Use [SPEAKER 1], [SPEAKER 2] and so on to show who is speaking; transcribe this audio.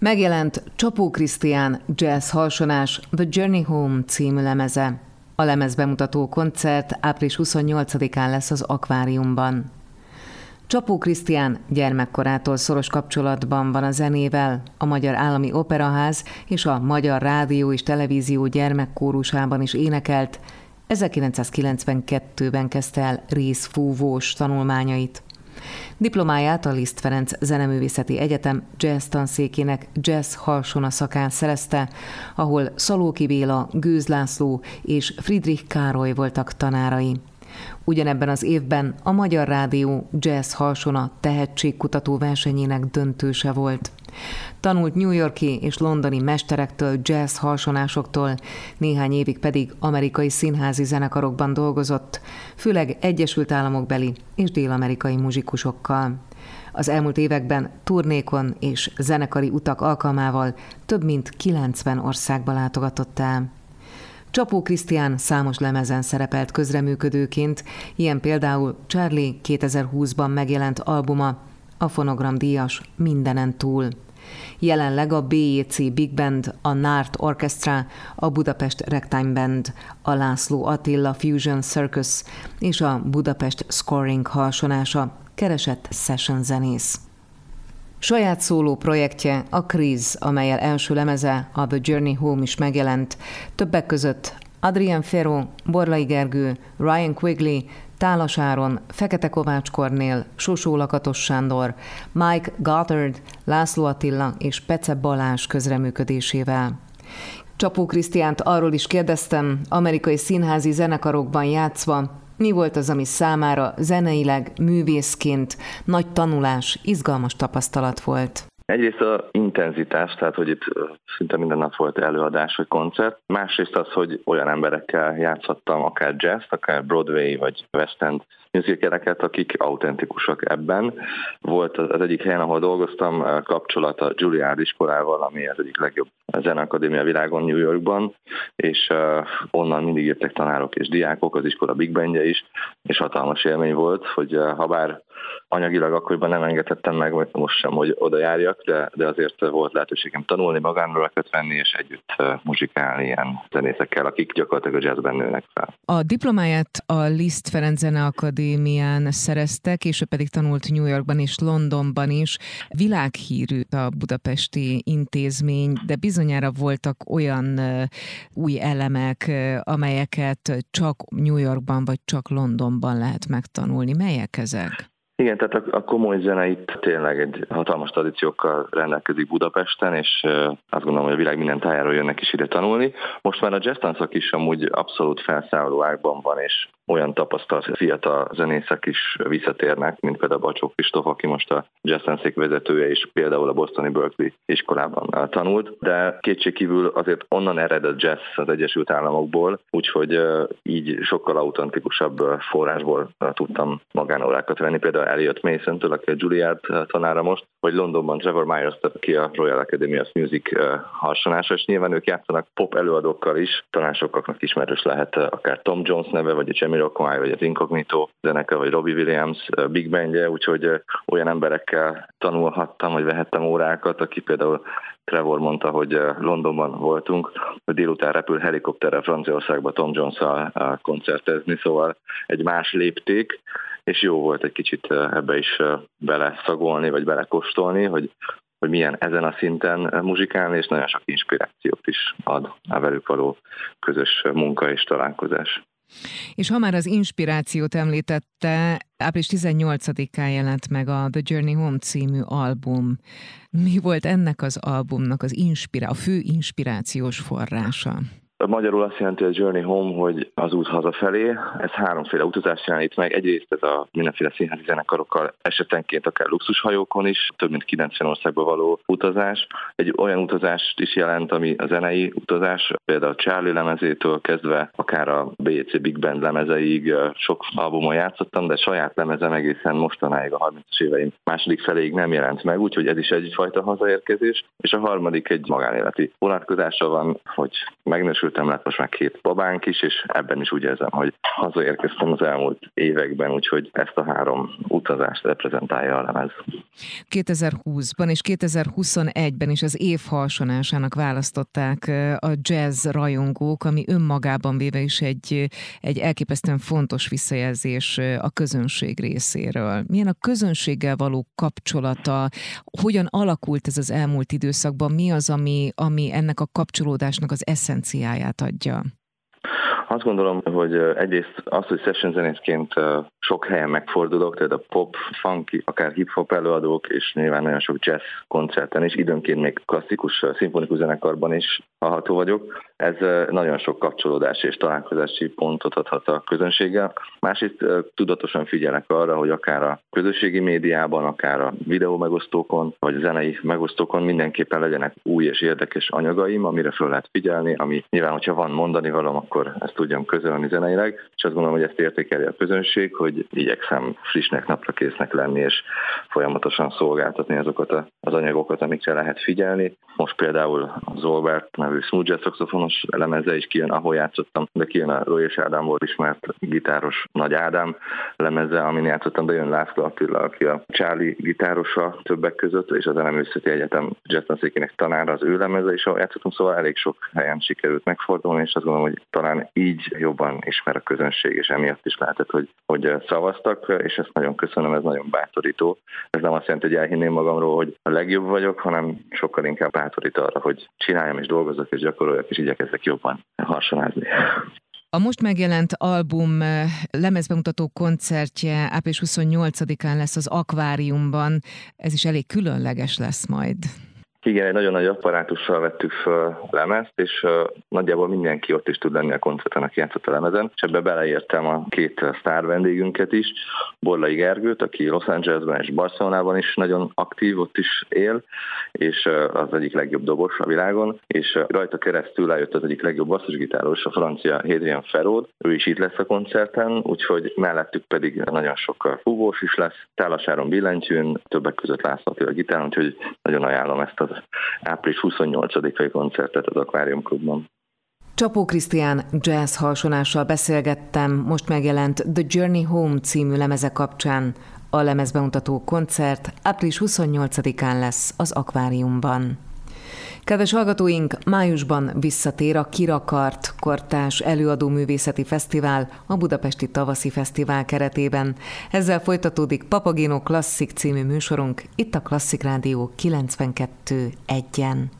[SPEAKER 1] Megjelent Csapó Krisztián jazz halsonás The Journey Home című lemeze. A lemez bemutató koncert április 28-án lesz az akváriumban. Csapó Krisztián gyermekkorától szoros kapcsolatban van a zenével, a Magyar Állami Operaház és a Magyar Rádió és Televízió gyermekkórusában is énekelt, 1992-ben kezdte el részfúvós tanulmányait. Diplomáját a Liszt Ferenc Zeneművészeti Egyetem jazz tanszékének jazz harsona szakán szerezte, ahol Szalóki Béla, Gőz László és Friedrich Károly voltak tanárai. Ugyanebben az évben a Magyar Rádió Jazz Harsona tehetségkutató versenyének döntőse volt. Tanult New Yorki és londoni mesterektől, jazz harsonásoktól, néhány évig pedig amerikai színházi zenekarokban dolgozott, főleg Egyesült Államokbeli és dél-amerikai muzsikusokkal. Az elmúlt években turnékon és zenekari utak alkalmával több mint 90 országba látogatott el. Csapó Krisztián számos lemezen szerepelt közreműködőként, ilyen például Charlie 2020-ban megjelent albuma, a fonogram díjas Mindenen túl. Jelenleg a BEC Big Band, a NART Orchestra, a Budapest Ragtime Band, a László Attila Fusion Circus és a Budapest Scoring halsonása keresett session zenész. Saját szóló projektje a Kriz, amelyel első lemeze a The Journey Home is megjelent, többek között Adrian Ferro, Borlai Gergő, Ryan Quigley, Tálas Áron, Fekete Kovács Kornél, Sosó Lakatos Sándor, Mike Goddard, László Attila és Pece Balázs közreműködésével. Csapó Krisztiánt arról is kérdeztem, amerikai színházi zenekarokban játszva, mi volt az, ami számára zeneileg, művészként nagy tanulás, izgalmas tapasztalat volt?
[SPEAKER 2] Egyrészt a intenzitás, tehát hogy itt szinte minden nap volt előadás vagy koncert. Másrészt az, hogy olyan emberekkel játszhattam, akár jazz, akár Broadway vagy West End musicaleket, akik autentikusak ebben. Volt az egyik helyen, ahol dolgoztam, kapcsolat a Juilliard iskolával, ami az egyik legjobb zeneakadémia világon New Yorkban, és onnan mindig jöttek tanárok és diákok, az iskola Big Bandje is, és hatalmas élmény volt, hogy ha bár anyagilag akkoriban nem engedhettem meg, most sem, hogy oda járjak, de, de azért volt lehetőségem tanulni, magánról venni, és együtt muzsikálni ilyen zenészekkel, akik gyakorlatilag a jazzben nőnek fel.
[SPEAKER 1] A diplomáját a Liszt Ferenc Zeneakadémián szerezte, később pedig tanult New Yorkban és Londonban is. Világhírű a budapesti intézmény, de bizonyára voltak olyan új elemek, amelyeket csak New Yorkban vagy csak Londonban lehet megtanulni. Melyek ezek?
[SPEAKER 2] Igen, tehát a, a komoly zene itt tényleg egy hatalmas tradíciókkal rendelkezik Budapesten, és azt gondolom, hogy a világ minden tájáról jönnek is ide tanulni. Most már a jazz is amúgy abszolút felszálló ágban van, és olyan tapasztalt fiatal zenészek is visszatérnek, mint például Bacsó Kristóf, aki most a jazz tanszék vezetője, és például a Bostoni Berkeley iskolában tanult, de kétségkívül azért onnan ered a jazz az Egyesült Államokból, úgyhogy így sokkal autentikusabb forrásból tudtam magánórákat venni, például Elliot Mason-től, aki a Juilliard tanára most, vagy Londonban Trevor Myers, aki a Royal Academy of Music harsonása, és nyilván ők játszanak pop előadókkal is, talán sokaknak ismerős lehet akár Tom Jones neve, vagy a Jamiroquai, vagy az Incognito zeneke, vagy Robbie Williams Big Bandje, úgyhogy olyan emberekkel tanulhattam, vagy vehettem órákat, aki például Trevor mondta, hogy Londonban voltunk, hogy délután repül helikopterre Franciaországba Tom Jones-szal koncertezni, szóval egy más lépték, és jó volt egy kicsit ebbe is beleszagolni, vagy belekóstolni, hogy hogy milyen ezen a szinten muzsikálni, és nagyon sok inspirációt is ad a velük való közös munka és találkozás.
[SPEAKER 1] És ha már az inspirációt említette, április 18-án jelent meg a The Journey Home című album. Mi volt ennek az albumnak az inspirá- a fő inspirációs forrása?
[SPEAKER 2] Magyarul azt jelenti a Journey Home, hogy az út hazafelé. Ez háromféle utazást jelenít meg. Egyrészt ez a mindenféle színházi zenekarokkal esetenként akár luxushajókon is, több mint 90 országba való utazás. Egy olyan utazást is jelent, ami a zenei utazás, például Charlie lemezétől kezdve akár a BC Big Band lemezeig sok albumon játszottam, de saját lemezem egészen mostanáig a 30-as éveim második feléig nem jelent meg, úgyhogy ez is egyfajta hazaérkezés. És a harmadik egy magánéleti vonatkozása van, hogy megnősül menekültem lett most már két babánk is, és ebben is úgy érzem, hogy hazaérkeztem az elmúlt években, úgyhogy ezt a három utazást reprezentálja a lemez.
[SPEAKER 1] 2020-ban és 2021-ben is az év halsonásának választották a jazz rajongók, ami önmagában véve is egy, egy elképesztően fontos visszajelzés a közönség részéről. Milyen a közönséggel való kapcsolata, hogyan alakult ez az elmúlt időszakban, mi az, ami, ami ennek a kapcsolódásnak az eszenciáját adja?
[SPEAKER 2] Azt gondolom, hogy egyrészt az, hogy session zenészként sok helyen megfordulok, tehát a pop, funky, akár hip-hop előadók, és nyilván nagyon sok jazz koncerten is, időnként még klasszikus szimfonikus zenekarban is hallható vagyok. Ez nagyon sok kapcsolódási és találkozási pontot adhat a közönséggel. Másrészt tudatosan figyelek arra, hogy akár a közösségi médiában, akár a videó megosztókon, vagy a zenei megosztókon mindenképpen legyenek új és érdekes anyagaim, amire fel lehet figyelni, ami nyilván, hogyha van mondani valam, akkor ezt tudjam közölni zeneileg, és azt gondolom, hogy ezt értékeli a közönség, hogy igyekszem frissnek, napra késznek lenni, és folyamatosan szolgáltatni azokat az anyagokat, amikre lehet figyelni. Most például az Zolbert nevű smooth jazz szaxofonos lemeze is kijön, ahol játszottam, de kijön a Roy és Ádámból ismert gitáros Nagy Ádám lemeze, amin játszottam, de jön László Attila, aki a Charlie gitárosa többek között, és az Elemőszeti Egyetem jazz székének tanára az ő lemeze is, ahol játszottam, szóval elég sok helyen sikerült megfordulni, és azt gondolom, hogy talán így jobban ismer a közönség, és emiatt is lehetett, hogy, hogy szavaztak, és ezt nagyon köszönöm, ez nagyon bátorító. Ez nem azt jelenti, hogy elhinném magamról, hogy a legjobb vagyok, hanem sokkal inkább bátorít arra, hogy csináljam és dolgozok és gyakoroljak, és igyekezzek jobban harsonázni.
[SPEAKER 1] A most megjelent album lemezbemutató koncertje április 28-án lesz az Akváriumban. Ez is elég különleges lesz majd.
[SPEAKER 2] Igen, egy nagyon nagy apparátussal vettük föl lemezt, és nagyjából mindenki ott is tud lenni a koncerten, aki játszott a lemezen, és ebbe beleértem a két sztár vendégünket is, Borlai Gergőt, aki Los Angelesben és Barcelonában is nagyon aktív, ott is él, és az egyik legjobb dobos a világon, és rajta keresztül eljött az egyik legjobb basszusgitáros, a francia Hadrian Ferod, ő is itt lesz a koncerten, úgyhogy mellettük pedig nagyon sok fúvós is lesz, Tálasáron billentyűn, többek között László a gitár, úgyhogy nagyon ajánlom ezt a az április 28-ai koncertet az Aquarium Klubban.
[SPEAKER 1] Csapó Krisztián jazz halsonással beszélgettem, most megjelent The Journey Home című lemeze kapcsán. A lemezbemutató koncert április 28-án lesz az akváriumban. Kedves hallgatóink, májusban visszatér a Kirakart Kortás Előadó Művészeti Fesztivál a Budapesti Tavaszi Fesztivál keretében. Ezzel folytatódik Papagino Klasszik című műsorunk itt a Klasszik Rádió 92.1-en.